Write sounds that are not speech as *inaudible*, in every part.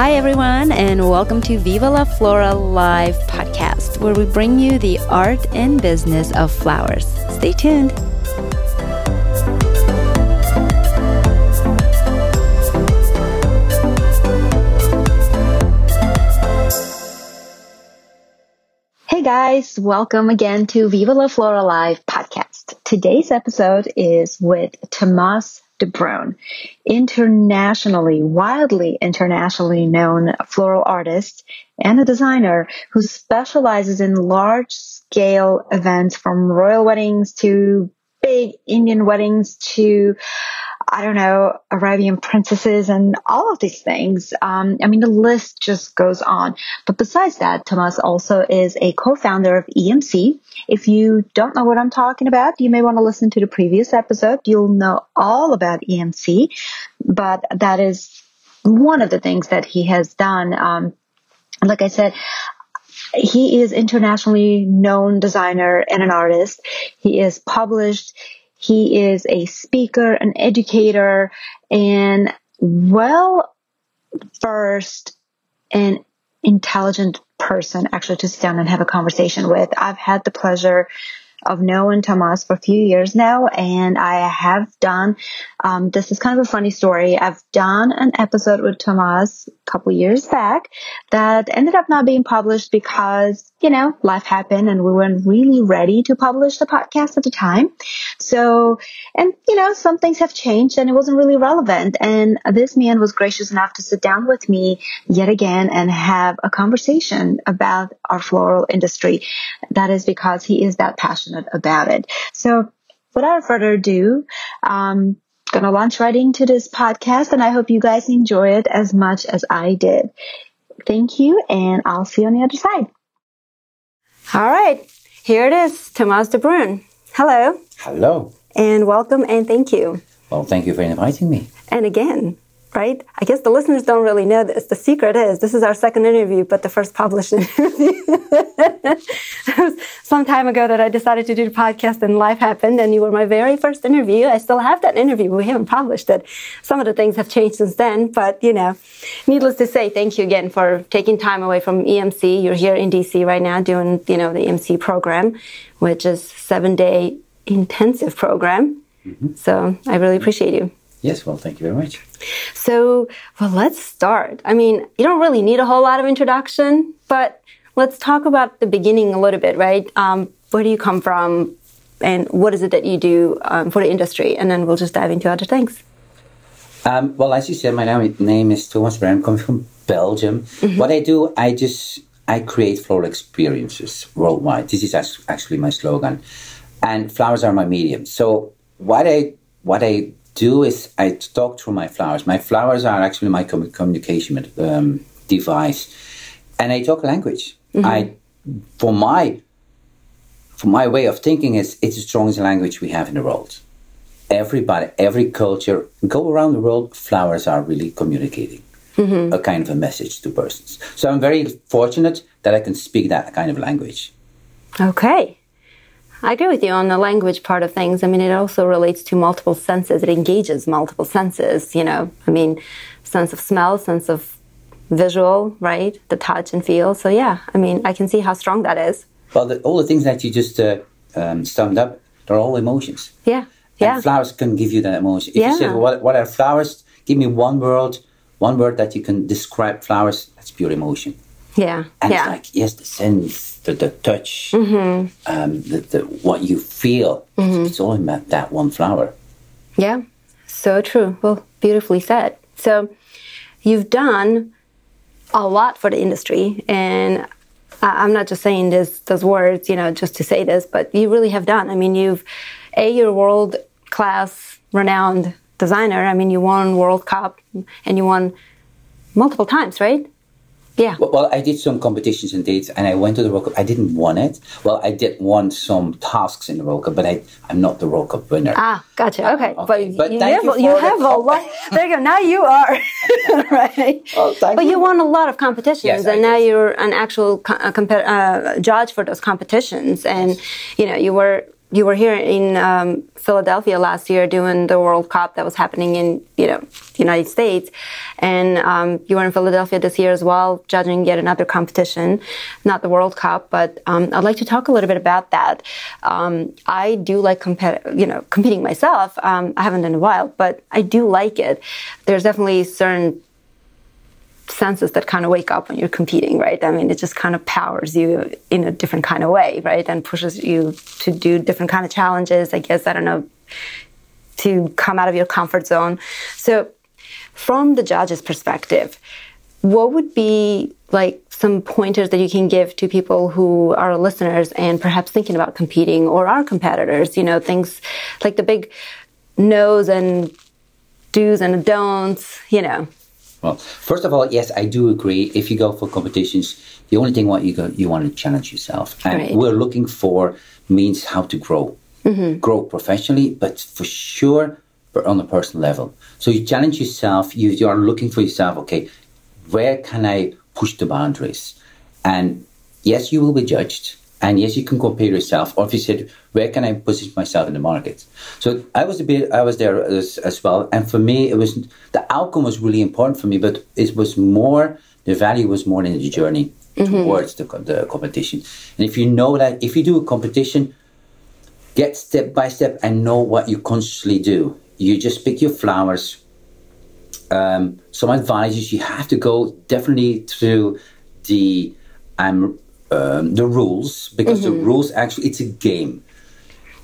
Hi, everyone, and welcome to Viva la Flora Live podcast, where we bring you the art and business of flowers. Stay tuned. Hey guys, welcome again to Viva la Flora Live podcast. Today's episode is with Tomas de Bruyne, internationally, wildly internationally known floral artist and a designer who specializes in large scale events from royal weddings to big Indian weddings to I don't know, Arabian princesses and all of these things. Um, I mean, the list just goes on. But besides that, Tomas also is a co-founder of EMC. If you don't know what I'm talking about, you may want to listen to the previous episode. You'll know all about EMC, but that is one of the things that he has done. Um, like I said, he is internationally known designer and an artist. He is published. He is a speaker, an educator, and well versed and intelligent person actually to sit down and have a conversation with. I've had the pleasure of knowing Tomas for a few years now, and I have done. Um, this is kind of a funny story. I've done an episode with Tomas a couple years back that ended up not being published because you know life happened, and we weren't really ready to publish the podcast at the time. So, and you know, some things have changed, and it wasn't really relevant. And this man was gracious enough to sit down with me yet again and have a conversation about our floral industry. That is because he is that passionate passionate about it. So without further ado, um, gonna launch right into this podcast and I hope you guys enjoy it as much as I did. Thank you and I'll see you on the other side. All right. Here it is, Tomas de Bruyne. Hello. Hello. And welcome and thank you. Well, thank you for inviting me. And again, right? I guess the listeners don't really know this. The secret is this is our second interview, but the first published *laughs* interview. *laughs* some time ago that I decided to do the podcast and life happened and you were my very first interview. I still have that interview. We haven't published it. Some of the things have changed since then, but you know, needless to say, thank you again for taking time away from EMC. You're here in DC right now doing, you know, the EMC program, which is seven day intensive program. Mm-hmm. So I really appreciate you. Yes, well, thank you very much. So, well, let's start. I mean, you don't really need a whole lot of introduction, but let's talk about the beginning a little bit, right? Um, where do you come from, and what is it that you do um, for the industry? And then we'll just dive into other things. Um, well, as you said, my name is Tomas Bruyne. I'm coming from Belgium. Mm-hmm. What I do, I just I create floral experiences worldwide. This is actually my slogan, and flowers are my medium. So what I what I do is I talk through my flowers. My flowers are actually my communication um, device, and I talk language. Mm-hmm. I, for my, for my way of thinking, is it's the strongest language we have in the world. Everybody, every culture, go around the world, flowers are really communicating mm-hmm. a kind of a message to persons. So I'm very fortunate that I can speak that kind of language. Okay. I agree with you on the language part of things. I mean, it also relates to multiple senses. It engages multiple senses, you know. I mean, sense of smell, sense of visual, right? The touch and feel. So, yeah, I mean, I can see how strong that is. Well, the, all the things that you just uh, um, summed up, they're all emotions. Yeah. Yeah. Flowers can give you that emotion. If yeah. you say, what, what are flowers? Give me one word, one word that you can describe flowers. That's pure emotion. Yeah. And yeah. it's like, yes, the sense the, the touch, mm-hmm. um, the, the, what you feel. Mm-hmm. It's all about that one flower. Yeah, so true. Well, beautifully said. So you've done a lot for the industry, and I'm not just saying this those words, you know, just to say this, but you really have done. I mean, you've a you're world class renowned designer. I mean, you won World Cup and you won multiple times, right? Yeah. Well, I did some competitions and dates, and I went to the World Cup. I didn't win it. Well, I did won some tasks in the World Cup, but I, I'm not the World Cup winner. Ah, gotcha. Okay, okay. but, but you have, you, you have a lot. There you go. Now you are *laughs* right. Well, but you. you. won a lot of competitions, yes, and now you're an actual uh, uh, judge for those competitions, and you know you were you were here in um, Philadelphia last year doing the World Cup that was happening in you know the United States, and um, you were in Philadelphia this year as well, judging yet another competition, not the World Cup, but um, I'd like to talk a little bit about that. Um, I do like compet- you know competing myself. Um, I haven't in a while, but I do like it. There's definitely certain senses that kind of wake up when you're competing, right? I mean, it just kind of powers you in a different kind of way, right? And pushes you to do different kind of challenges. I guess I don't know to come out of your comfort zone. So, from the judge's perspective, what would be like some pointers that you can give to people who are listeners and perhaps thinking about competing or are competitors? You know, things like the big no's and do's and don'ts, you know. Well, first of all, yes, I do agree. If you go for competitions, the only thing what you go, you want to challenge yourself, and right. we're looking for means how to grow, mm-hmm. grow professionally, but for sure but on a personal level. So you challenge yourself. You, you are looking for yourself. Okay, where can I push the boundaries? And yes, you will be judged. And yes, you can compare yourself. Or if you said, where can I position myself in the market? So I was a bit, I was there as, as well. And for me, it was, the outcome was really important for me, but it was more, the value was more in the journey mm-hmm. towards the, the competition. And if you know that, if you do a competition, get step by step and know what you consciously do. You just pick your flowers. Um, some advices you have to go definitely through the I'm um, the rules because mm-hmm. the rules actually it's a game.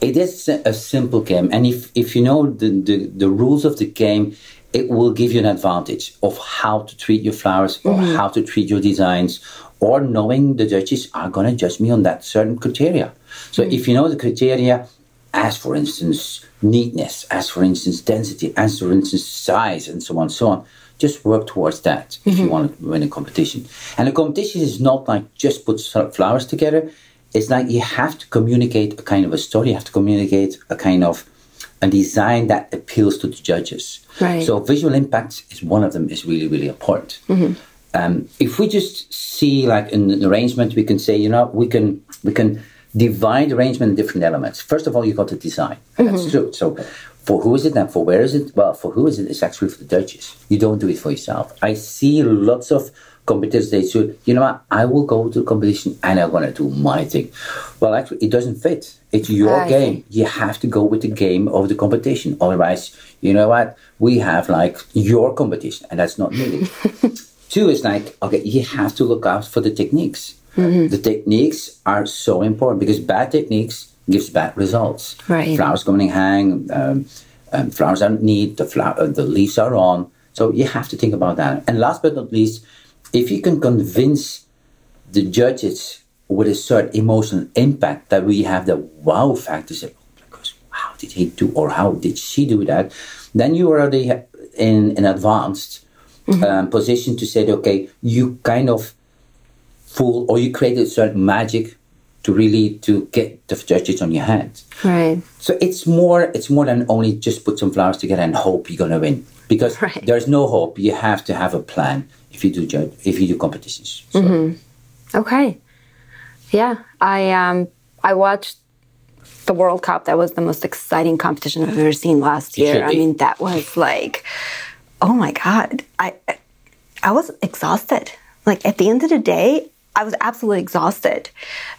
It is a simple game, and if if you know the, the, the rules of the game, it will give you an advantage of how to treat your flowers or mm-hmm. how to treat your designs, or knowing the judges are going to judge me on that certain criteria. So mm-hmm. if you know the criteria, as for instance neatness, as for instance density, as for instance size, and so on and so on just work towards that mm-hmm. if you mm-hmm. want to win a competition. And a competition is not like just put flowers together. It's like you have to communicate a kind of a story. You have to communicate a kind of a design that appeals to the judges. Right. So visual impact is one of them. is really really important. Mm-hmm. Um, if we just see like an arrangement, we can say you know we can we can divide arrangement in different elements. First of all, you've got the design. Mm-hmm. That's true. So for who is it and for where is it? Well, for who is it? It's actually for the judges. You don't do it for yourself. I see lots of competitors, they say, you know what, I will go to the competition and I'm going to do my thing. Well, actually, it doesn't fit. It's your I game. See. You have to go with the game of the competition. Otherwise, you know what, we have like your competition and that's not needed. *laughs* Two is like, okay, you have to look out for the techniques. Mm-hmm. The techniques are so important because bad techniques gives bad results. Right. Flowers coming hang, um, um, flowers are neat, the, flower, uh, the leaves are on. So you have to think about that. And last but not least, if you can convince the judges with a certain emotional impact that we have the wow factor, say, oh my gosh, how did he do or how did she do that? Then you are already in an advanced mm-hmm. um, position to say, okay, you kind of fool or you created a certain magic to really to get the judges on your hands. Right. So it's more it's more than only just put some flowers together and hope you're gonna win. Because *laughs* right. there's no hope. You have to have a plan if you do judge if you do competitions. So. Mm-hmm. Okay. Yeah. I um I watched the World Cup. That was the most exciting competition I've ever seen last year. I mean, that was like, oh my god, I I was exhausted. Like at the end of the day, I was absolutely exhausted.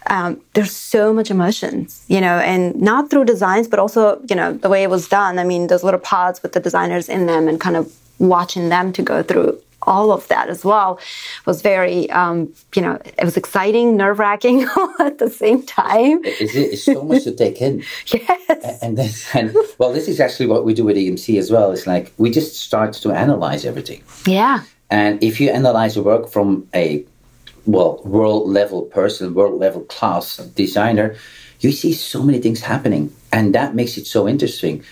Um, there's so much emotions, you know, and not through designs, but also, you know, the way it was done. I mean, those little pods with the designers in them and kind of watching them to go through all of that as well was very, um, you know, it was exciting, nerve wracking *laughs* at the same time. It's, it's so much to take in. *laughs* yes. And then, *laughs* and, well, this is actually what we do with EMC as well. It's like we just start to analyze everything. Yeah. And if you analyze the work from a well, world level person, world level class designer, you see so many things happening. And that makes it so interesting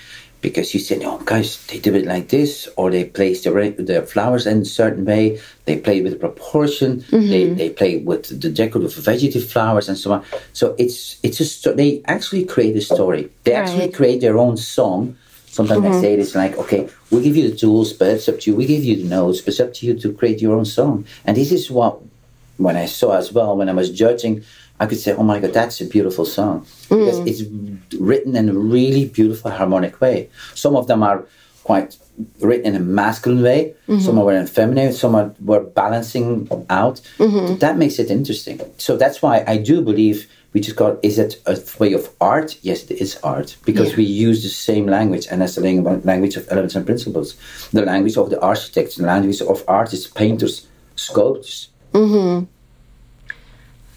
because you say, oh, guys, they do it like this, or they place their, their flowers in a certain way, they play with proportion, mm-hmm. they, they play with the decorative vegetative flowers and so on. So it's, it's a sto- they actually create a story. They right. actually create their own song. Sometimes mm-hmm. I say it's like, okay, we give you the tools, but it's up to you. We give you the notes, but it's up to you to create your own song. And this is what when I saw as well when I was judging I could say, "Oh my God, that's a beautiful song," because mm. it's written in a really beautiful harmonic way. Some of them are quite written in a masculine way. Mm-hmm. Some are in a feminine. Some are were balancing out. Mm-hmm. That makes it interesting. So that's why I do believe we just got. Is it a way of art? Yes, it is art because Yeah. we use the same language, and that's the language of elements and principles. The language of the architects, the language of artists, painters, sculptors.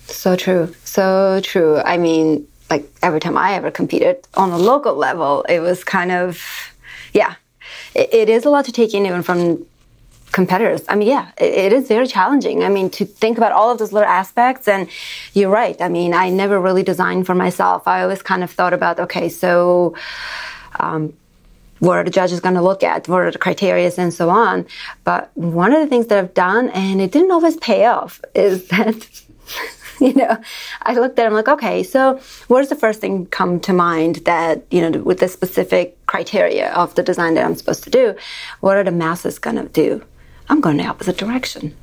So true. So true. I mean, like every time I ever competed on a local level, it was kind of, yeah, it, it is a lot to take in even from competitors. I mean, yeah, it, it is very challenging. I mean, to think about all of those little aspects. And you're right. I mean, I never really designed for myself. I always kind of thought about, okay, so um, what the judges going to look at? What are the criteria and so on? But one of the things that I've done, and it didn't always pay off, is *laughs* that, you know, I looked at it, I'm like, okay, so what does the first thing come to mind that, you know, with the specific criteria of the design that I'm supposed to do, what are the masses going to do? I'm going the opposite direction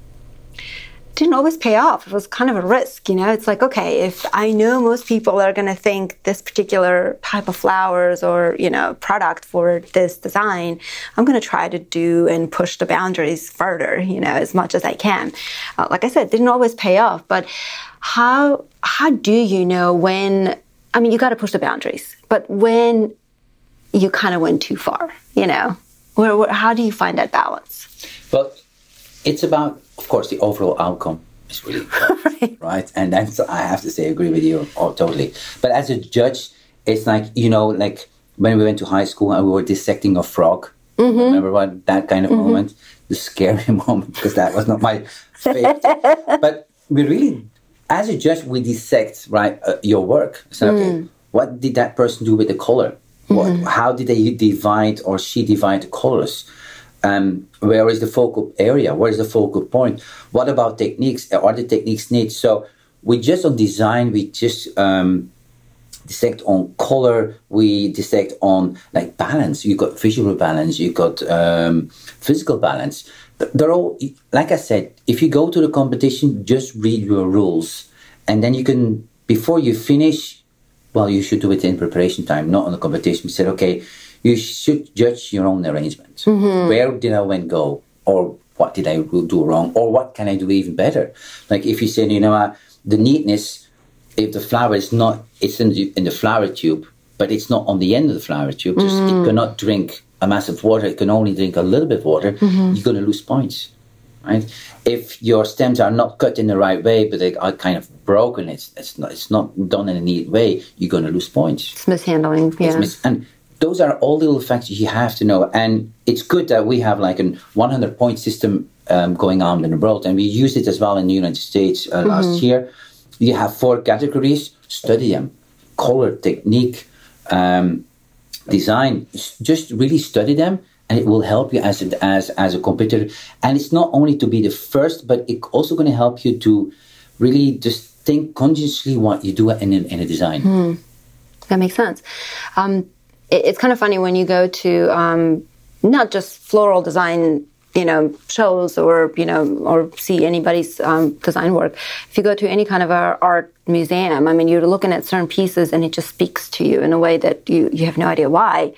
didn't always pay off. It was kind of a risk, you know. It's like, okay, if I know most people are going to think this particular type of flowers or, you know, product for this design, I'm going to try to do and push the boundaries further, you know, as much as I can. Uh, like I said, didn't always pay off, but how how do you know when I mean, you got to push the boundaries, but when you kind of went too far, you know? Where, where how do you find that balance? But it's about, of course, the overall outcome is really *laughs* important, right. And that's I have to say, agree with you oh, totally. But as a judge, it's like you know, like when we went to high school and we were dissecting a frog. Mm-hmm. Remember what that kind of mm-hmm. moment, the scary *laughs* moment, because that was not my favorite. *laughs* but we really, as a judge, we dissect right uh, your work. So okay, mm. what did that person do with the color? What, mm-hmm. how did they divide or she divide the colors? Um, where is the focal area? Where is the focal point? What about techniques? Are the techniques neat? So we just on design, we just um, dissect on color. We dissect on like balance. You got visual balance. You got um, physical balance. Th- They're all like I said. If you go to the competition, just read your rules, and then you can before you finish. Well, you should do it in preparation time, not on the competition. We said, okay, you should judge your own arrangement. Where did I went go, or what did I do wrong, or what can I do even better? Like if you say, you know, uh, the neatness, if the flower is not, it's in the, in the flower tube, but it's not on the end of the flower tube. Just, It cannot drink a mass of water. It can only drink a little bit of water. You're going to lose points. Right? If your stems are not cut in the right way, but they are kind of broken, it's it's not it's not done in a neat way, you're going to lose points. It's mishandling. Yeah. It's mis- and those are all little facts you have to know. And it's good that we have like a 100 point system um, going on in the world, and we use it as well in the United States uh, last year. You have four categories. Study them: color, technique, um, design. Just really study them, and it will help you as a, as as a competitor. And it's not only to be the first, but it's also going to help you to really just think consciously what you do in a, in a design. That makes sense. Um, it, it's kind of funny when you go to um, not just floral design, you know, shows or you know, or see anybody's um, design work. If you go to any kind of a art museum, I mean, you're looking at certain pieces and it just speaks to you in a way that you you have no idea why.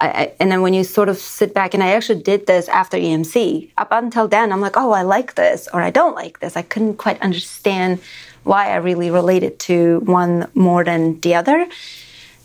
I, and then when you sort of sit back, and I actually did this after EMC. Up until then, I'm like, oh, I like this or I don't like this. I couldn't quite understand why I really related to one more than the other.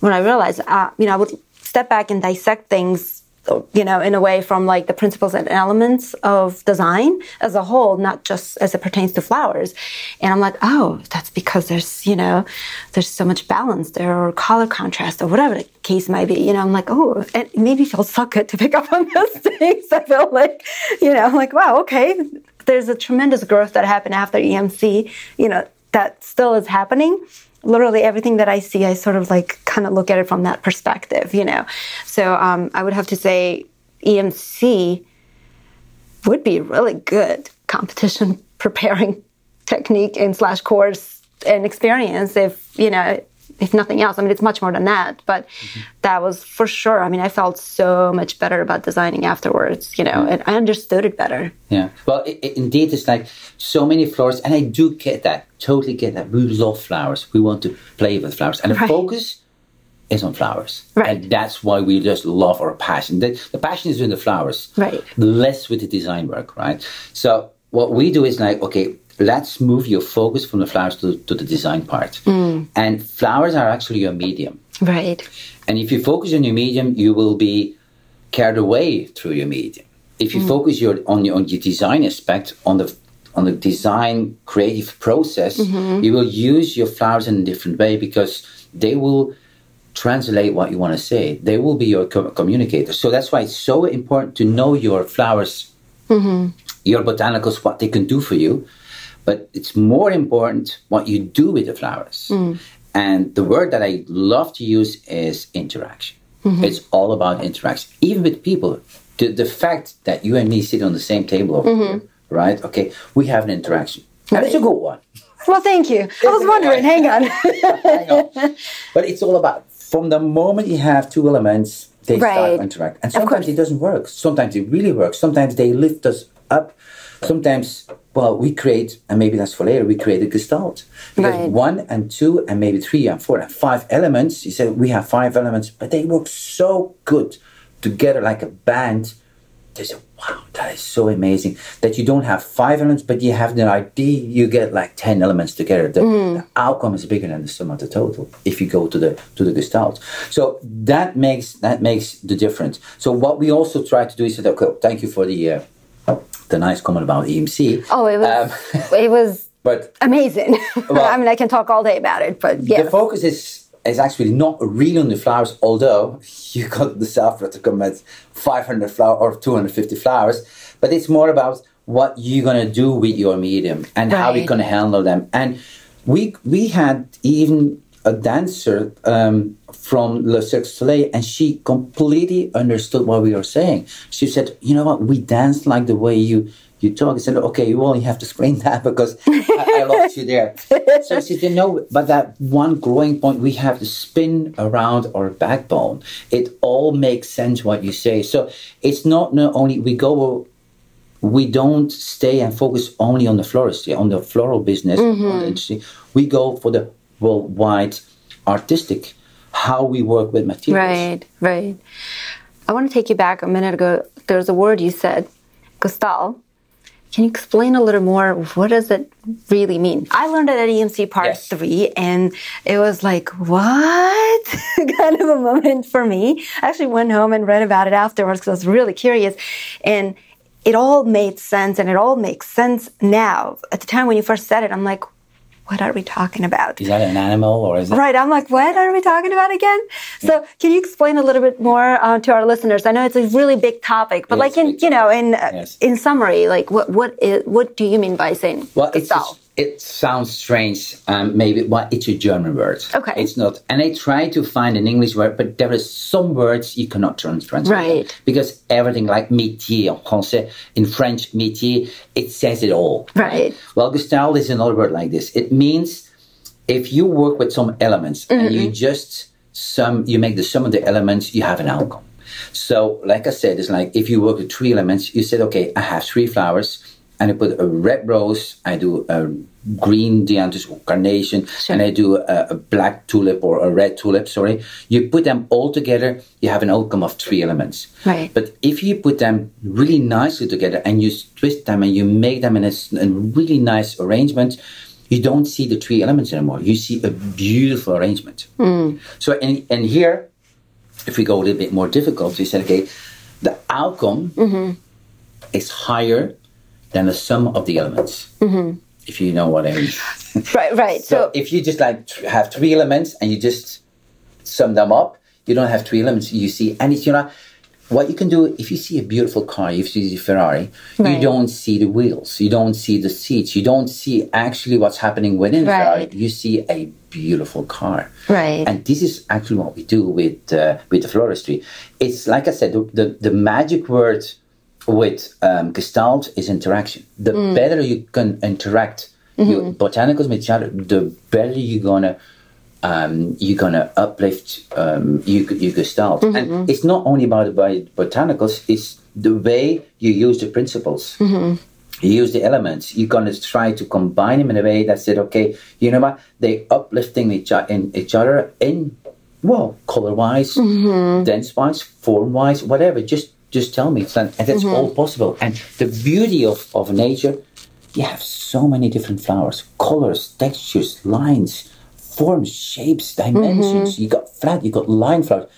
When I realized, uh, you know, I would step back and dissect things, you know, in a way from like the principles and elements of design as a whole, not just as it pertains to flowers. And I'm like, oh, that's because there's, you know, there's so much balance there or color contrast or whatever the case might be. You know, I'm like, oh, it made me feel so good to pick up on those *laughs* things. I felt like, you know, I'm like, wow, okay, there's a tremendous growth that happened after EMC, you know, that still is happening literally everything that I see, I sort of like kind of look at it from that perspective, you know. So um, I would have to say EMC would be really good competition *laughs* preparing technique and slash course and experience if you know if nothing else. I mean, it's much more than that, but mm-hmm. that was for sure. I mean, I felt so much better about designing afterwards, you know, mm-hmm. and I understood it better. Yeah. Well, it, it, indeed, it's like so many flowers, and I do get that, totally get that. We love flowers. We want to play with flowers, and the right. focus is on flowers. Right. And that's why we just love our passion. The, the passion is in the flowers. Right. Less with the design work, right? So what we do is like, okay, let's move your focus from the flowers to, to the design part. Mm. And flowers are actually your medium. Right. And if you focus on your medium, you will be carried away through your medium. If you mm. focus your on your on your design aspect, on the on the design creative process, mm-hmm. you will use your flowers in a different way because they will translate what you want to say. They will be your co- communicator. So that's why it's so important to know your flowers, mm-hmm. your botanicals, what they can do for you. But it's more important what you do with the flowers. Mm. And the word that I love to use is interaction. Mm-hmm. It's all about interaction, even with people. The, the fact that you and me sit on the same table over mm-hmm. here, right? Okay, we have an interaction. Right. And it's a good one. Well, thank you. I was wondering. Hang on. *laughs* hang on. But it's all about from the moment you have two elements, they right. start to interact. And sometimes it doesn't work. Sometimes it really works. Sometimes they lift us up. Sometimes, well, we create, and maybe that's for later, we create a gestalt. Because right. one and two and maybe three and four and five elements, you said we have five elements, but they work so good together like a band they say, wow, that is so amazing that you don't have five elements, but you have the idea, you get like 10 elements together. The, mm. the, outcome is bigger than the sum of the total if you go to the, to the gestalt. So that makes, that makes the difference. So what we also try to do is, okay, thank you for the, uh, the nice comment about EMC. Oh, it was, um, *laughs* it was but amazing. *laughs* Well, I mean, I can talk all day about it, but yeah. The focus is is actually not really on the flowers, although *laughs* you got the software to come at 500 flowers or 250 flowers, but it's more about what you're going to do with your medium and right. how you're going to handle them. And we we had even a dancer um, from Le Cirque Soleil, and she completely understood what we were saying. She said, "You know what? We dance like the way you you talk. I said, okay, you only have to explain *laughs* that because I, I, lost you there. So she said, no, but that one growing point, we have to spin around our backbone. It all makes sense what you say. So it's not, not only we go, we don't stay and focus only on the floristry, on the floral business. Mm-hmm. We go for the worldwide artistic, how we work with materials. Right, right. I want to take you back a minute ago. There's a word you said, Gestalt can you explain a little more? What does it really mean? I learned it at EMC Part yes. 3 and it was like, what? *laughs* kind of a moment for me. I actually went home and read about it afterwards because I was really curious. And it all made sense and it all makes sense now. At the time when you first said it, I'm like, what are we talking about? Is that an animal or is it? Right. I'm like, what are we talking about again? So can you explain a little bit more uh, to our listeners? I know it's a really big topic, but like in, you know, in, uh, yes. in summary, like what, what is, what do you mean by saying well, it's, it sounds strange, um, maybe, well, it's a German word. Okay. It's not, and I try to find an English word, but there are some words you cannot translate. Right. Because everything like métier en français, in French, métier, it says it all. Right. Well, gestalt is another word like this. It means if you work with some elements mm-hmm. and you mm-hmm. just sum, you make the sum of the elements, you have an outcome. So, like I said, it's like if you work with three elements, you said, okay, I have three flowers and I put a red rose, I do a green dianthus or carnation, sure. and I do a, a, black tulip or a red tulip, sorry. You put them all together, you have an outcome of three elements. Right. But if you put them really nicely together and you twist them and you make them in a, a really nice arrangement, you don't see the three elements anymore. You see a beautiful arrangement. Mm. So, and, and here, if we go a little bit more difficult, we said, okay, the outcome mm-hmm. is higher than the sum of the elements. Mm-hmm. If you know what I mean. *laughs* right, right. so, so, if you just like have three elements and you just sum them up, you don't have three elements. You see, and it's you know what you can do if you see a beautiful car, if you see a Ferrari, right. you don't see the wheels, you don't see the seats, you don't see actually what's happening within right. Ferrari. You see a beautiful car. Right. And this is actually what we do with uh, with the floristry. It's like I said, the, the, the magic word with um, Gestalt is interaction. The mm. better you can interact mm-hmm. your botanicals with each other, the better you're gonna um, you're gonna uplift um, you you gestalt, and it's not only about the botanicals. It's the way you use the principles. You use the elements. You're gonna try to combine them in a way that said, okay, you know what? They uplifting each in each other in well, color wise, dense wise, form wise, whatever. Just just tell me, It's and that's all mm-hmm. possible. And the beauty of of nature, you have so many different flowers, colors, textures, lines, forms, shapes, dimensions. Mm-hmm. You got flat, you got line flowers.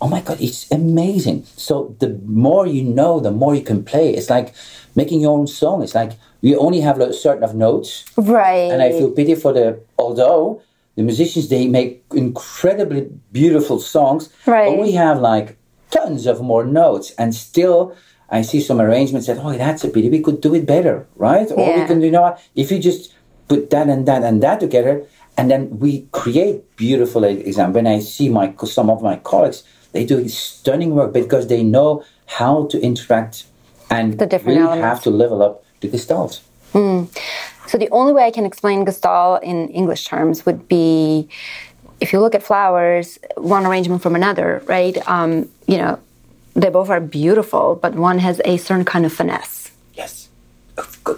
Oh my god, it's amazing. So the more you know, the more you can play. It's like making your own song. It's like you only have a certain of notes, Right. and I feel pity for the although the musicians they make incredibly beautiful songs, Right. but we have like tons of more notes, and still I see some arrangements that oh that's a pity we could do it better, right? Or we can you know if you just put that and that and that together, and then we create beautiful example. When I see my some of my colleagues, they do stunning work because they know how to interact and The different really elements. have to level up the gestalt. Hmm. So the only way I can explain Gestalt in English terms would be if you look at flowers, one arrangement from another, right? Um, you know, they both are beautiful, but one has a certain kind of finesse. Yes.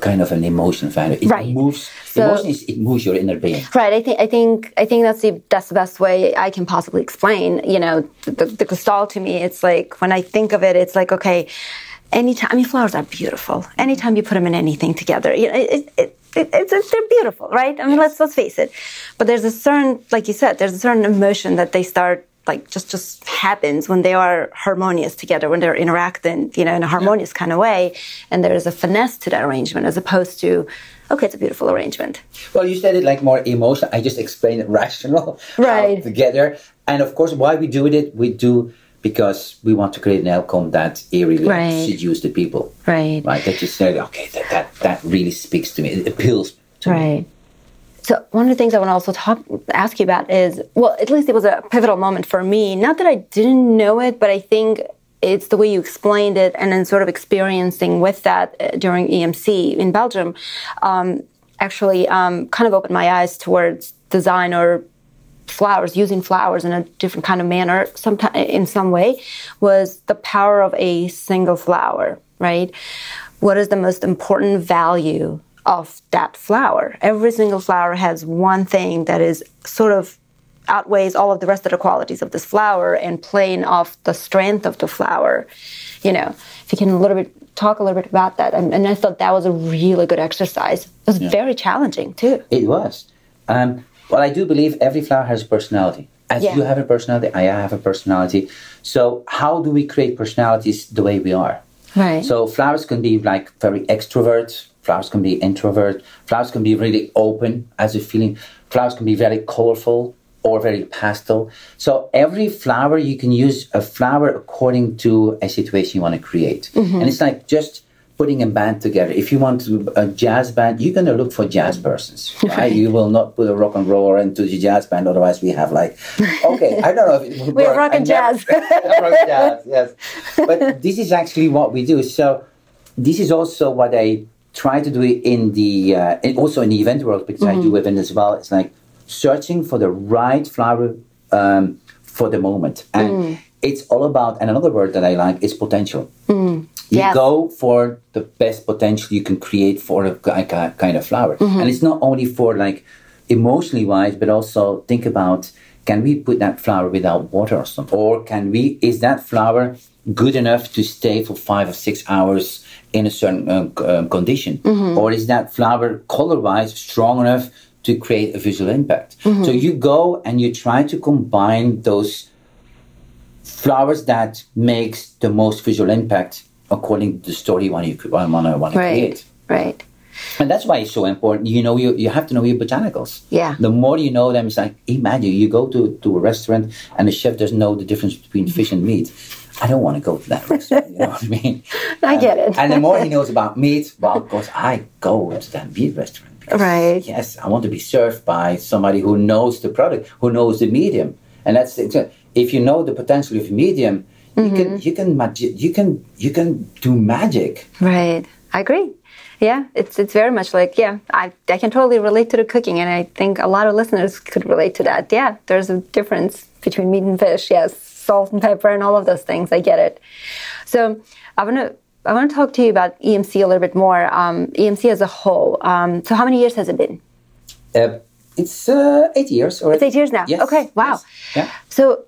Kind of an emotion value. It Right. moves. So- emotion is it moves your inner being. Right. I think I think I think that's the that's the best way I can possibly explain. You know, the, the Gestalt to me, it's like when I think of it, it's like okay, anytime. I mean, flowers are beautiful. Anytime you put them in anything together, you know, it, it, it, it, it's, it's they're beautiful, right? I mean, let's let's face it. But there's a certain, like you said, there's a certain emotion that they start like just just happens when they are harmonious together, when they're interacting, you know, in a harmonious kind of way, and there's a finesse to that arrangement as opposed to, okay, it's a beautiful arrangement. Well, you said it like more emotional. I just explained it *laughs* rational. Right. Together. And of course, why we do it, we do because we want to create an outcome that really Right. seduce the people. Right. Right. That you say, okay, that, that, that really speaks to me. It appeals to me. Right. So one of the things I want to also talk, ask you about is, well, at least it was a pivotal moment for me. Not that I didn't know it, but I think it's the way you explained it, and then sort of experiencing with that uh, during EMC in Belgium, um, actually um, kind of opened my eyes towards design or flowers, using flowers in a different kind of manner, sometime in some way, was the power of a single flower, right? What is the most important value of that flower? Every single flower has one thing that is sort of outweighs all of the rest of the qualities of this flower and playing off the strength of the flower. You know, if you can a little bit talk a little bit about that. And, and I thought that was a really good exercise. It was very challenging too. It was. Um, well, I do believe every flower has a personality. As Yeah. you have a personality, I have a personality. So, how do we create personalities the way we are? Right. So, flowers can be like very extrovert, flowers can be introvert, flowers can be really open as a feeling, flowers can be very colorful or very pastel. So, every flower, you can use a flower according to a situation you want to create. Mm-hmm. And it's like just putting a band together. If you want to, a jazz band, you're going to look for jazz persons. *laughs* Right? you will not put a rock and roller into the jazz band. Otherwise, we have like, *laughs* okay, I don't know if it would We're rock and jazz. *laughs* rock and jazz, yes. But this is actually what we do. So this is also what I try to do in the, uh, and also in the event world because I do event as well. It's like searching for the right flower um, for the moment. And it's all about, and another word that I like is potential. You Yes. go for the best potential you can create for a ki- ki- kind of flower. And it's not only for like emotionally wise, but also think about can we put that flower without water or something? Or can we, is that flower good enough to stay for five or six hours in a certain uh, um, condition? Or is that flower color wise strong enough to create a visual impact? So you go and you try to combine those flowers that makes the most visual impact according to the story you want to want to want to Right. create. Right. And that's why it's so important. You know, you, you have to know your botanicals. Yeah. The more you know them, it's like imagine you go to, to a restaurant and the chef doesn't know the difference between fish and meat. I don't want to go to that restaurant. You know what I *laughs* mean? I get it. And the more he *laughs* knows about meat, well, of course, I go to that meat restaurant. because, Right. Yes, I want to be served by somebody who knows the product, who knows the medium, and that's it. If you know the potential of medium, you Mm-hmm. can you can magi- you can you can do magic. Right. I agree. yeah, it's it's very much like yeah, I I can totally relate to the cooking, and I think a lot of listeners could relate to that. Yeah, there's a difference between meat and fish. Yes, salt and pepper and all of those things. I get it. So I want to. I want to talk to you about EMC a little bit more. Um, EMC as a whole. Um, so, how many years has it been? Uh, it's uh, eight years. Or it's eight years now. Yes. Okay. Wow. Yes. Yeah. So,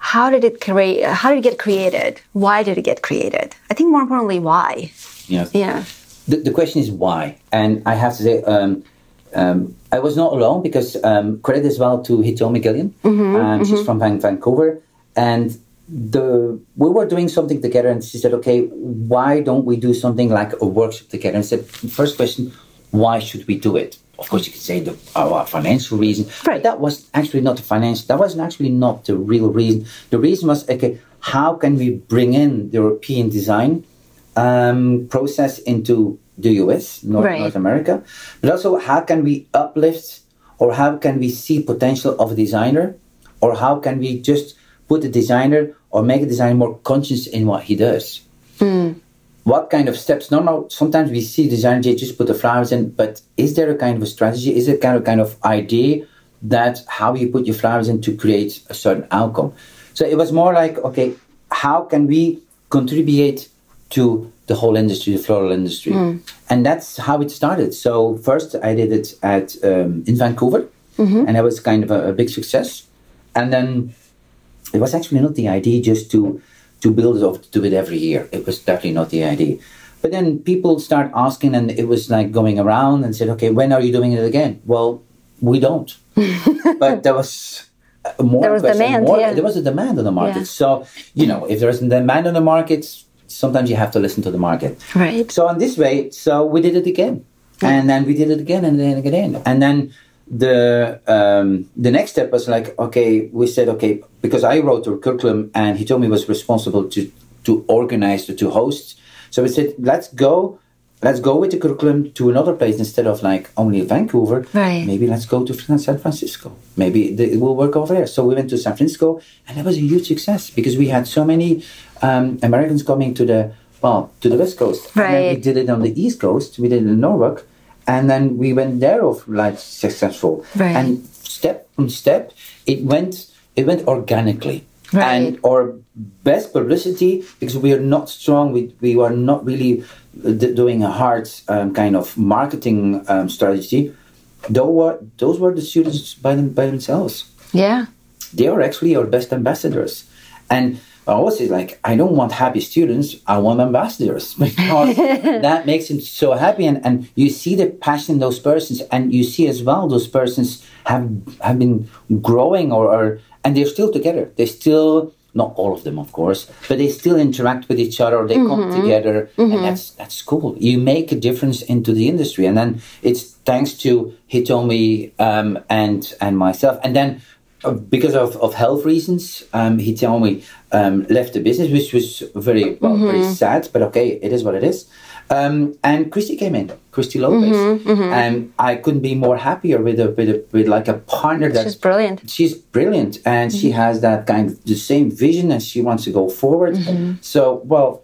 how did it create? How did it get created? Why did it get created? I think more importantly, why? Yeah. Yeah the, the question is why, and I have to say. Um, um, I was not alone because um, credit as well to Hitomi Gilliam. Mm-hmm, um, she's mm-hmm. from Vancouver, and the we were doing something together, and she said, "Okay, why don't we do something like a workshop together?" And I said, first question, why should we do it? Of course, you could say the our financial reason, right. but that was actually not the financial. That was actually not the real reason. The reason was okay. How can we bring in the European design um, process into the US, North, right. North America, but also how can we uplift or how can we see potential of a designer or how can we just put a designer or make a designer more conscious in what he does. Mm. What kind of steps? No, no. Sometimes we see designers just put the flowers in, but is there a kind of a strategy? Is it kind of kind of idea that how you put your flowers in to create a certain outcome? So it was more like, okay, how can we contribute to the whole industry, the floral industry. Mm. And that's how it started. So first I did it at um, in Vancouver, mm-hmm. and that was kind of a, a, big success. And then it was actually not the idea just to to build it or to do it every year. It was definitely not the idea. But then people start asking, and it was like going around and said, "Okay, when are you doing it again?" Well, we don't. *laughs* but there was more there was question, demand. More, yeah. There was a demand on the market. Yeah. So you know, if there is a demand on the market, sometimes you have to listen to the market. Right. So in this way, so we did it again, and then we did it again and then again, and then the um, the next step was like, okay, we said okay because I wrote the curriculum and Hitomi was responsible to to organize to, to host. So we said let's go. Let's go with the curriculum to another place instead of like only Vancouver. Right. Maybe let's go to San Francisco. Maybe it will work over there. So we went to San Francisco, and that was a huge success because we had so many um, Americans coming to the well to the west coast. Right. And then we did it on the east coast. We did it in Norwalk, and then we went there of like successful. Right. And step on step, it went it went organically. Right. And our best publicity because we are not strong. We we are not really uh, doing a hard um, kind of marketing um, strategy. Those were those were the students by them by themselves. Yeah. They are actually our best ambassadors, and I always say like I don't want happy students, I want ambassadors *laughs* because *laughs* that makes them so happy and, and you see the passion in those persons and you see as well those persons have have been growing or, or and they're still together. They still not all of them of course, but they still interact with each other, they mm-hmm. come together mm-hmm. and that's that's cool. You make a difference into the industry and then it's thanks to Hitomi um, and and myself. And then because of, of health reasons, um, Hitomi um, left the business, which was very well, mm-hmm. very sad. But okay, it is what it is. Um, and Christy came in, Christy Lopez, mm-hmm, mm-hmm. and I couldn't be more happier with a with a with like a partner that she's brilliant. She's brilliant, and she mm-hmm. has that kind of the same vision, and she wants to go forward. Mm-hmm. So, well,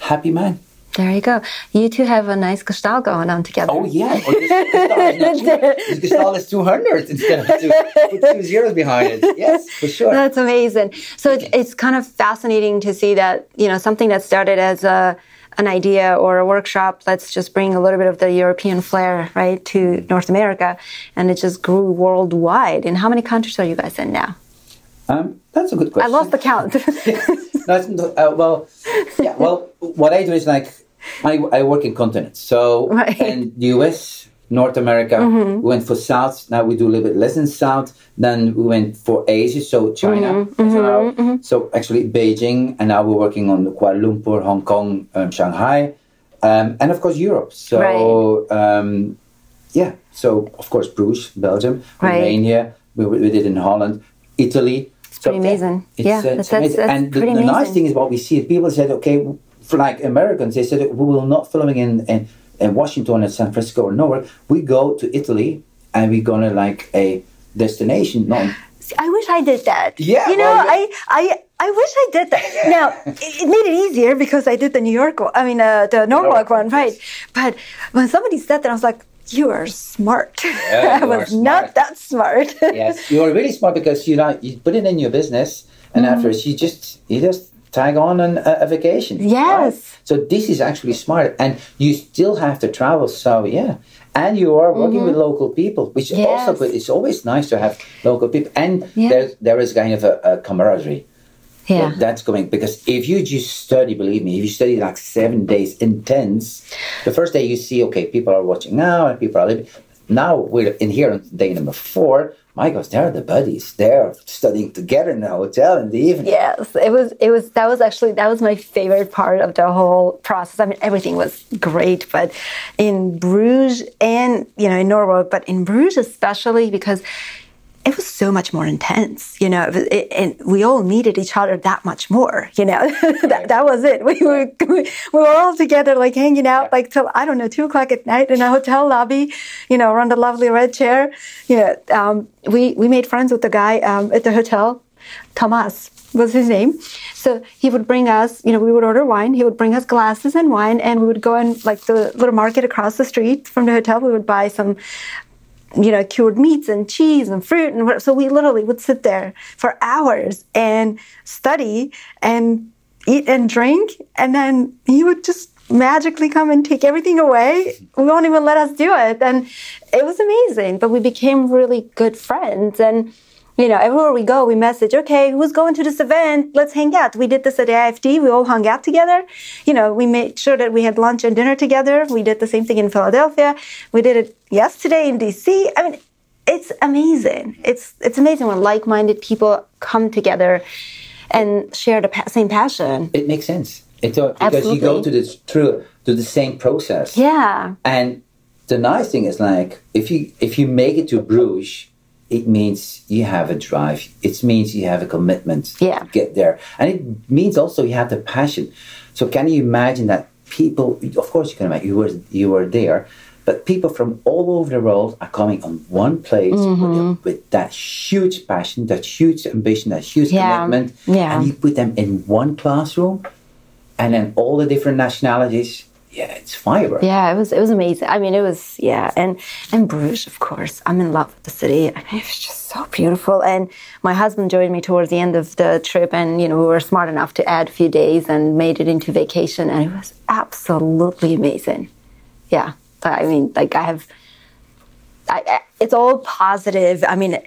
happy man. There you go. You two have a nice gestalt going on together. Oh yeah, oh, this, *laughs* this gestalt is two hundred instead of two, with two zeros behind it. Yes, for sure. That's amazing. So it's, it's kind of fascinating to see that you know something that started as a an idea or a workshop. Let's just bring a little bit of the European flair right to North America, and it just grew worldwide. And how many countries are you guys in now? Um, that's a good question. I lost the count. *laughs* uh, well, yeah. Well, what I do is like I, I work in continents. So right. in the US, North America, mm-hmm. we went for South. Now we do a little bit less in South. Then we went for Asia, so China. Mm-hmm. mm-hmm. mm-hmm. So actually Beijing, and now we're working on Kuala Lumpur, Hong Kong, um, Shanghai, um, and of course Europe. So right. um, yeah, so of course Bruges, Belgium, right. Romania. We, we did in Holland, Italy. It's pretty amazing. It's, yeah, uh, that's, that's, that's and the, the, nice thing is what we see. Is people said, okay, like Americans, they said we will not filming in, in, in Washington and San Francisco or nowhere. We go to Italy and we're gonna like a destination. No, I wish I did that. Yeah, You know, well, I, I, I wish I did that. *laughs* Now, it, it made it easier because I did the New York one, I mean, uh, the Norwalk one, right? yes. But when somebody said that, I was like, you are smart. Yeah, *laughs* I was not that smart. yes, you are really smart because you know you put it in your business, and Mm-hmm. afterwards you just you just tag on an, a, a vacation. Yes. So this is actually smart, and you still have to travel. So yeah, and you are working with local people, which also Mm-hmm. Yes. but it's always nice to have local people, and Yeah. there there is kind of a, a camaraderie. yeah. That's going because if you just study, believe me, if you study like seven days intense, the first day you see, okay, people are watching now and people are living. Now we're in here on day number four. My gosh, they're the buddies. They're studying together in the hotel in the evening. Yes, it was. It was. That was actually that was my favorite part of the whole process. I mean, everything was great, but in Bruges and you know in Norwalk, but in Bruges especially because it was so much more intense. You know, it, it, and we all needed each other that much more. You know, *laughs* that, that was it. We were *laughs* we were all together, like hanging out, like till I don't know two o'clock at night in a hotel lobby. You know, around the lovely red chair. You know, um, we we made friends with the guy um, at the hotel. Thomas was his name. So he would bring us, you know, we would order wine. He would bring us glasses and wine, and we would go in like the little market across the street from the hotel. We would buy some, you know, cured meats and cheese and fruit and. So we literally would sit there for hours and study and eat and drink, and then he would just magically come and take everything away. We won't even let us do it, and it was amazing. But we became really good friends and you know, everywhere we go, we message, okay, who's going to this event? Let's hang out. We did this at the IFD. We all hung out together. You know, we made sure that we had lunch and dinner together. We did the same thing in Philadelphia. We did it yesterday in DC. I mean, it's amazing. It's, it's amazing when like-minded people come together and share the pa- same passion. It makes sense. It, because you go to Absolutely. the through to the same process. Yeah. And the nice thing is like if you if you make it to Bruges, it means you have a drive. It means you have a commitment Yeah. to get there, and it means also you have the passion. So can you imagine that people? Of course, you can imagine you were you were there, but people from all over the world are coming on one place Mm-hmm. with, with that huge passion, that huge ambition, that huge Yeah. commitment, Yeah. and you put them in one classroom, and then all the different nationalities. Yeah, it's fiber. Yeah, it was it was amazing. I mean, it was yeah, and and Bruges, of course. I'm in love with the city. I mean, it was just so beautiful. And my husband joined me towards the end of the trip, and you know, we were smart enough to add a few days and made it into vacation, and it was absolutely amazing. Yeah, I mean, like I have, I, I, it's all positive. I mean.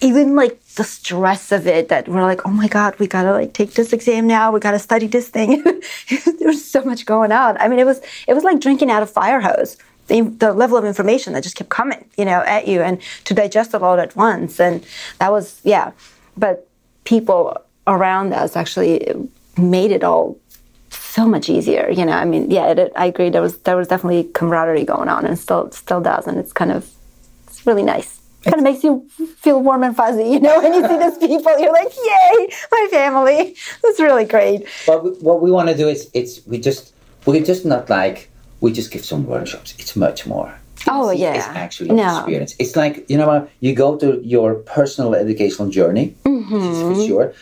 Even like the stress of it, that we're like, oh my god, we gotta like take this exam now. We gotta study this thing. *laughs* there was so much going on. I mean, it was it was like drinking out of fire hose. The, the level of information that just kept coming, you know, at you, and to digest it all at once, and that was yeah. But people around us actually made it all so much easier. You know, I mean, yeah, it, I agree. There was there was definitely camaraderie going on, and still still does, and it's kind of it's really nice. Kind of makes you feel warm and fuzzy, you know, *laughs* when you see those people. You're like, yay, my family. It's really great. But what we want to do is it's we just we're just not like we just give some workshops. It's much more. Oh, It's- yeah. it's actually an No. experience. It's like you know what you go to your personal educational journey, Mm-hmm. for sure.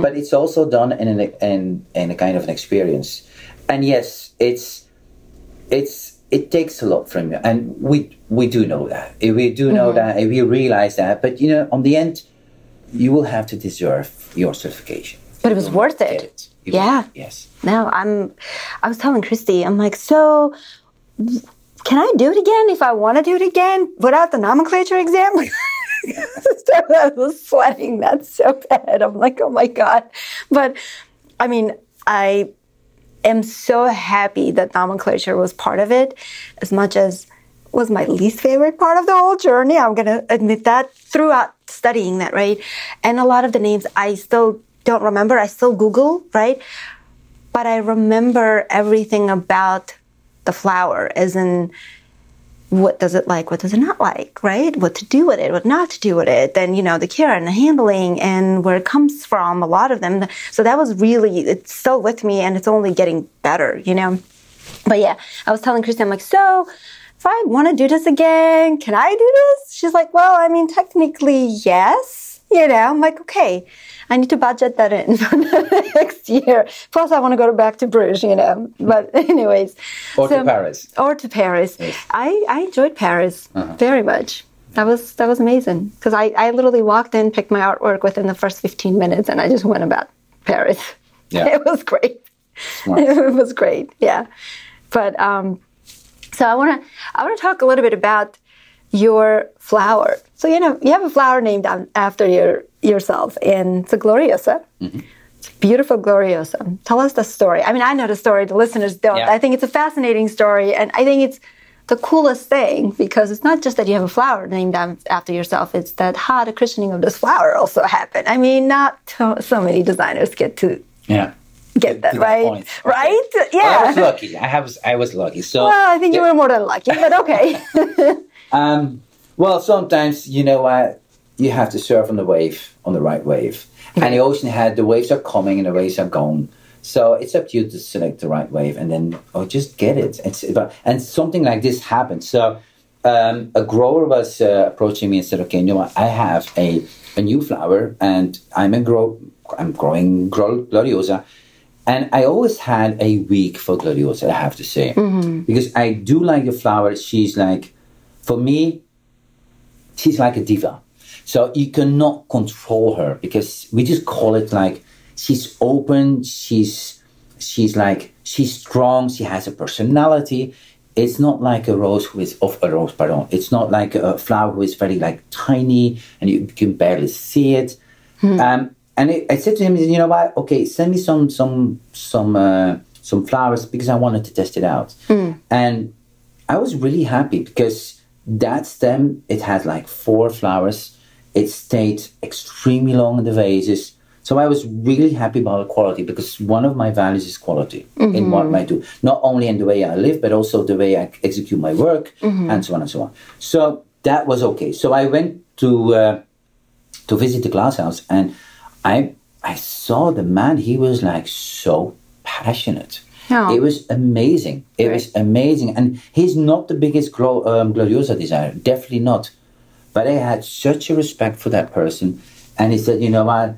But it's also done in an in in a kind of an experience. And yes, it's it's it takes a lot from you, and we we do know that. We do know Mm-hmm. that. and We realize that. But you know, on the end, you will have to deserve your certification. But it was worth get it. Yeah. will- Yes. No, I'm. I was telling Christy, I'm like, so can I do it again if I want to do it again without the nomenclature exam? *laughs* I was sweating. That's so bad. I'm like, oh my god. But I mean, I am so happy that nomenclature was part of it, as much as was my least favorite part of the whole journey. I'm gonna admit that throughout studying that, right? And a lot of the names I still don't remember. I still Google, right? But I remember everything about the flower, as in what does it like, what does it not like, right? What to do with it, what not to do with it, then you know the care and the handling and where it comes from. A lot of them. So that was really it's still with me, and it's only getting better, you know. But yeah, I was telling Christy, I'm like, so if I want to do this again, can I do this? She's like, well, I mean, technically, yes. You know, I'm like, okay, I need to budget that in *laughs* for next year. Plus, I want to go back to Bruges, you know. But *laughs* anyways, or so, to Paris, or to Paris. Yes. I I enjoyed Paris uh-huh. very much. That was that was amazing because I I literally walked in, picked my artwork within the first 15 minutes, and I just went about Paris. *laughs* Yeah. It was great. Smart. It was great. Yeah, but um, so I want to I want to talk a little bit about your flower. So you know you have a flower named after your yourself, and it's a gloriosa. Mm-hmm. It's a beautiful gloriosa. Tell us the story. I mean, I know the story. The listeners don't. Yeah. I think it's a fascinating story, and I think it's the coolest thing because it's not just that you have a flower named after yourself. It's that how the christening of this flower also happened. I mean, not so many designers get to yeah get that, right? Point. Right? Yeah. Well, I was lucky. I have. I was lucky. So. Well, I think you were more than lucky, but okay. *laughs* *laughs* um. Well, sometimes you know what you have to surf on the wave, on the right wave, and the ocean had the waves are coming and the waves are gone. So it's up to you to select the right wave, and then or just get it. It's and something like this happened. So. Um, a grower was uh, approaching me and said, "Okay, you know what? I have a, a new flower, and I'm a grow, I'm growing gloriosa, and I always had a week for Gloriosa, I have to say, mm-hmm. because I do like the flower. She's like, for me, she's like a diva. So you cannot control her because we just call it like she's open. She's she's like she's strong. She has a personality. It's not like a rose who is of a rose, pardon. It's not like a flower who is very like tiny and you can barely see it. Mm-hmm. Um, and I, I said to him, you know what? Okay, send me some some some uh, some flowers because I wanted to test it out. Mm. And I was really happy because that stem it had like four flowers. It stayed extremely long in the vases. So I was really happy about the quality because one of my values is quality mm-hmm. in what I do, not only in the way I live, but also the way I execute my work, mm-hmm. and so on and so on. So that was okay. So I went to uh, to visit the glass house and I I saw the man. He was like so passionate. Oh. It was amazing. It right. was amazing, and he's not the biggest glo- um, gloriosa designer, definitely not. But I had such a respect for that person, and he said, "You know what?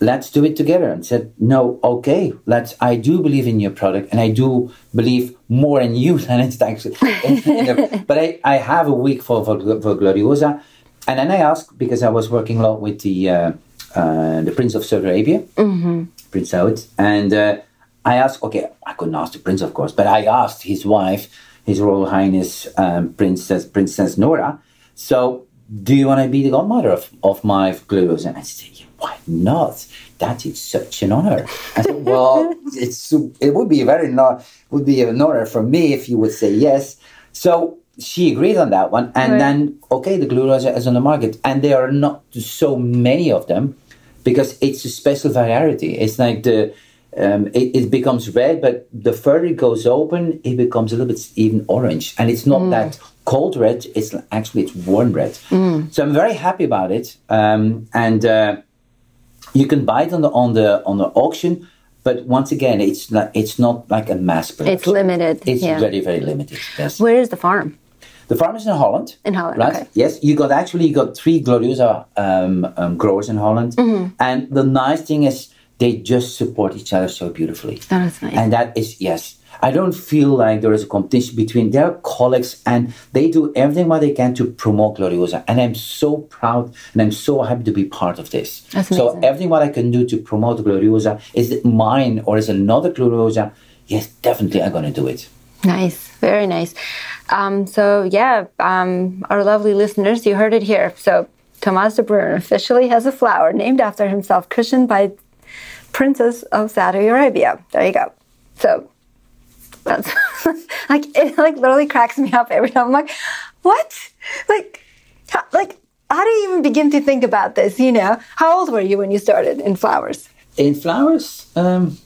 Let's do it together." And said, "No, okay, let's. I do believe in your product, and I do believe more in you *laughs* than it's actually. In, in the, *laughs* but I, I have a week for, for for gloriosa, and then I asked because I was working a lot with the." Uh, uh, the Prince of Saudi Arabia, mm-hmm. Prince Saud, and uh, I asked, okay, I couldn't ask the Prince, of course, but I asked his wife, His Royal Highness um, Princess Princess Nora, so do you want to be the godmother of, of my gloriosa? And I said, yeah, why not? That is such an honor. I said, well, *laughs* it's it would be very not would be an honor for me if you would say yes. So she agreed on that one, and right. then okay, the Gloriosa is on the market, and there are not so many of them because it's a special variety. It's like the um, it, it, becomes red, but the further it goes open, it becomes a little bit even orange, and it's not mm. that cold red. It's actually it's warm red. Mm. So I'm very happy about it, um, and uh, you can buy it on the on the on the auction. But once again, it's not it's not like a mass production. It's limited. It's yeah. very very limited. Yes. Where is the farm? The farm is in Holland. In Holland, right? Okay. Yes, you got actually you got three Gloriosa um, um, growers in Holland, mm-hmm. and the nice thing is they just support each other so beautifully. That is nice. And that is yes. I don't feel like there is a competition between their colleagues, and they do everything what they can to promote Gloriosa. And I'm so proud and I'm so happy to be part of this. That's so everything what I can do to promote Gloriosa is it mine or is another Gloriosa? Yes, definitely I'm going to do it. Nice, very nice. Um, so yeah, um, our lovely listeners, you heard it here. So Tomas de Bruyne officially has a flower named after himself, christened by Princess of Saudi Arabia. There you go. So that's *laughs* like it like literally cracks me up every time. I'm like, what? Like, how, like how do you even begin to think about this? You know, how old were you when you started in flowers? In flowers, um,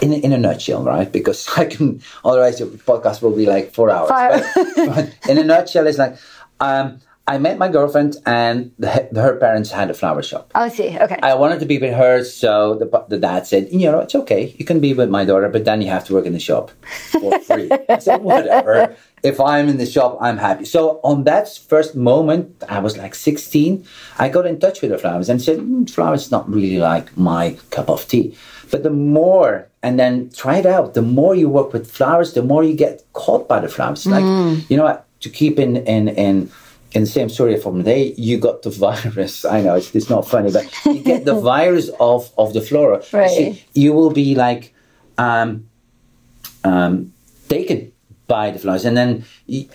in, in a nutshell, right? Because *laughs* I can, otherwise your podcast will be like four hours. But, but, in a nutshell, it's like um, I met my girlfriend, and the, her parents had a flower shop. Oh, I see. Okay. I wanted to be with her, so the, the dad said, you know, it's okay. You can be with my daughter, but then you have to work in the shop for *laughs* free. I said, whatever. If I'm in the shop, I'm happy. So on that first moment, I was like 16, I got in touch with the flowers and said, mm, flowers not really like my cup of tea. But the more, and then try it out, the more you work with flowers, the more you get caught by the flowers. Like, you know, to keep in, in, in, in the same story from the day, you got the *laughs* virus. I know it's, it's not funny, but you get the *laughs* virus of, of the flora. Right. You, see, you will be like um, um, taken by the flowers. And then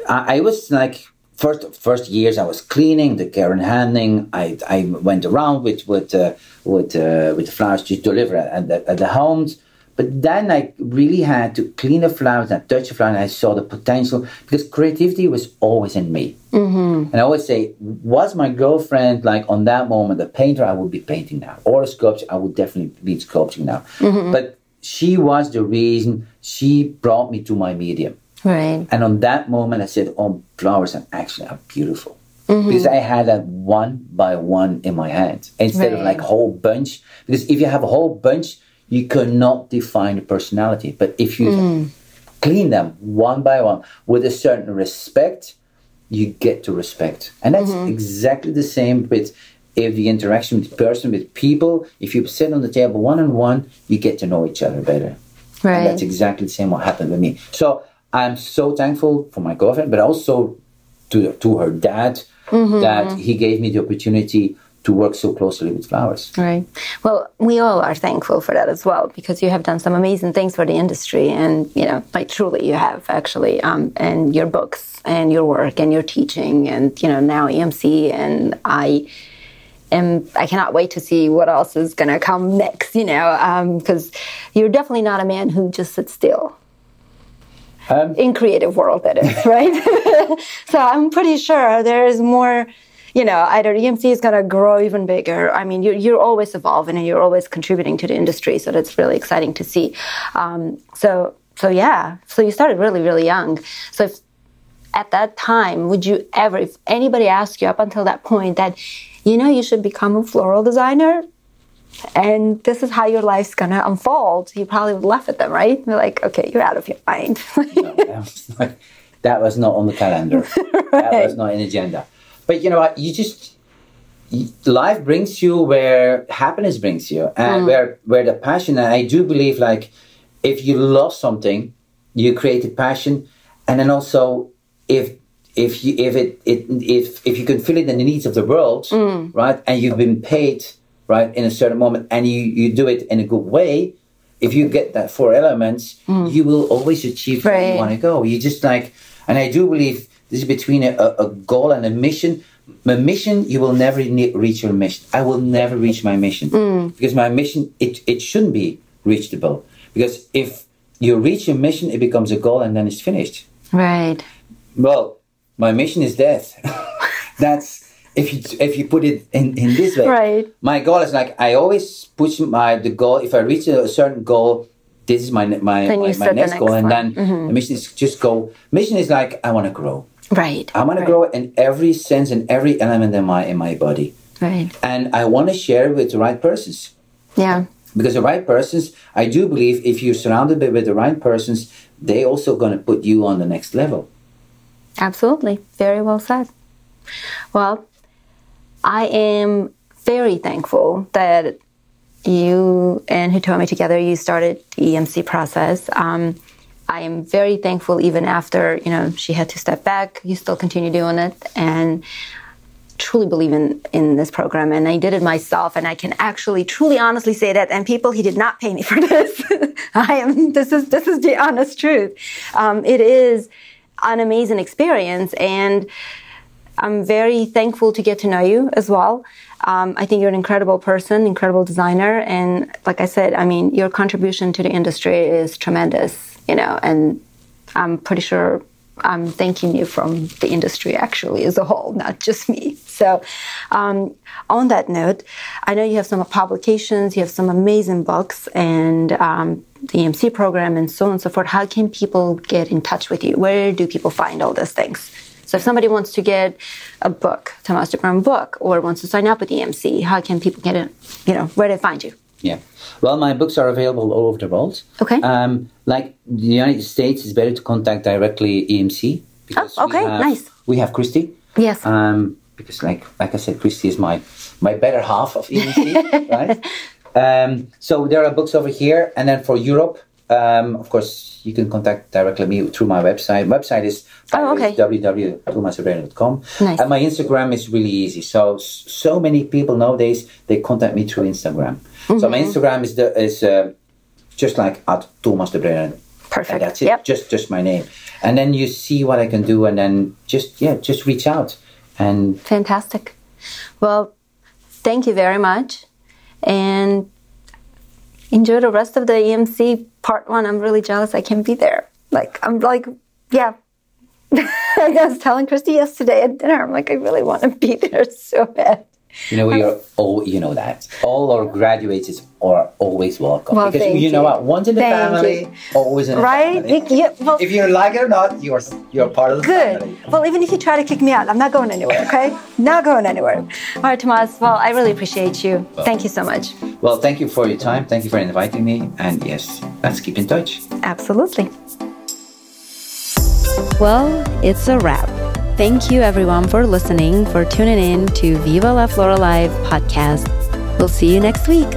I was like, first first years I was cleaning, the care and handling. I, I went around with with uh, with uh, with the flowers to deliver at the, at the homes. But then I really had to clean the flowers and touch the flowers, and I saw the potential because creativity was always in me. Mm-hmm. And I always say, was my girlfriend like on that moment a painter? I would be painting now, or a sculptor. I would definitely be sculpting now. But she was the reason. She brought me to my medium. right. And on that moment, I said, "Oh, flowers are actually are beautiful." Because I had that one by one in my hand instead of like a whole bunch. Because if you have a whole bunch, you cannot define a personality. But if you mm. clean them one by one with a certain respect, you get to respect. And that's mm-hmm. exactly the same with if the interaction with the person, with people, if you sit on the table one on one, you get to know each other better. Right. And that's exactly the same what happened with me. So I'm so thankful for my girlfriend, but also to to her dad mm-hmm, that mm-hmm. he gave me the opportunity to work so closely with flowers. Right. Well, we all are thankful for that as well because you have done some amazing things for the industry, and you know, like truly, you have actually, um, and your books and your work and your teaching, and you know, now EMC, and I am. I cannot wait to see what else is going to come next. You know, because you're definitely not a man who just sits still. Um, in creative world that is *laughs* right *laughs* so i'm pretty sure there is more you know either emc is going to grow even bigger i mean you're, you're always evolving and you're always contributing to the industry so that's really exciting to see um, so so yeah so you started really really young so if at that time would you ever if anybody asked you up until that point that you know you should become a floral designer and this is how your life's gonna unfold, you probably would laugh at them, right? They're like, okay, you're out of your mind. no, that, was not, that was not on the calendar. *laughs* That was not an agenda. But you know what? You just life brings you where happiness brings you, and mm. where where the passion. And I do believe, like, if you love something, you create a passion, and then also if if you if it, it if if you can fill it in the needs of the world, mm. right, and you've been paid right in a certain moment, and you you do it in a good way. If you get that four elements, mm. you will always achieve where you want to go. You just like, and I do believe this is between a, a a goal and a mission. My mission, you will never ne- reach your mission. I will never reach my mission mm. because my mission it it shouldn't be reachable. Because if you reach your mission, it becomes a goal and then it's finished. right. Well, my mission is death. *laughs* That's if you if you put it in, in this way. Right. My goal is like I always push my the goal. If I reach a certain goal, this is my my my, my next next goal, and one. then mm-hmm. the mission is just go. Mission is like I want to grow. Right. I want to right. grow in every sense and every element in my in my body, Right. and I want to share with the right persons Yeah. because the right persons. I do believe if you're surrounded by- with the right persons, they also going to put you on the next level. Absolutely. Very well said. Well, I am very thankful that you and Hitomi together, you started the EMC process. Um, I am very thankful even after, you know, she had to step back, you still continue doing it and truly believe in, in this program and I did it myself and I can actually truly honestly say that and people he did not pay me *laughs* for this. I am this is this is the honest truth. Um, it is an amazing experience and I'm very thankful to get to know you as well. Um, I think you're an incredible person, incredible designer, and like I said, I mean, your contribution to the industry is tremendous. You know, and I'm pretty sure I'm thanking you from the industry actually as a whole, not just me. So, um, on that note, I know you have some publications, you have some amazing books, and um, the EMC program, and so on and so forth. How can people get in touch with you? Where do people find all those things? So if somebody wants to get a book, Tomas de Bruyne book, or wants to sign up with EMC, how can people get it? You know, where do they find you? Yeah. Well, my books are available all over the world. Okay. Um, like the United States, it's better to contact directly EMC. Oh, okay, we have, nice. We have Christy. Yes. Um, because like like I said, Christy is my my better half of EMC, *laughs* right? Um, so there are books over here, and then for Europe, um, of course, you can contact directly me through my website. Website is Oh, okay. www.tomasdebruyne.com. Nice. And my Instagram is really easy. So so many people nowadays they contact me through Instagram. So Mm-hmm. my Instagram is the is uh, just like at Tomas de. Perfect. And that's it. Yep. Just just my name. And then you see what I can do, and then just yeah, just reach out. And Fantastic. Well, thank you very much. And enjoy the rest of the EMC part one. I'm really jealous I can't be there. Like, I'm like, yeah. *laughs* I was telling Christy yesterday at dinner, I'm like, I really want to be *laughs* there so bad. You know we are all you know that all our graduates are always welcome Well, because thank you know you. what once in the Thank family you. always in the Right? family. Yeah, well, if you like it or not you're you're part of the Good. family Well, even if you try to kick me out, I'm not going anywhere, okay? Not going anywhere. All right, Tomas. Well, I really appreciate you. Thank you so much. well thank you for your time thank you for inviting me and yes let's keep in touch Absolutely. Well, it's a wrap. Thank you everyone for listening, for tuning in to Viva La Flora Live podcast. We'll see you next week.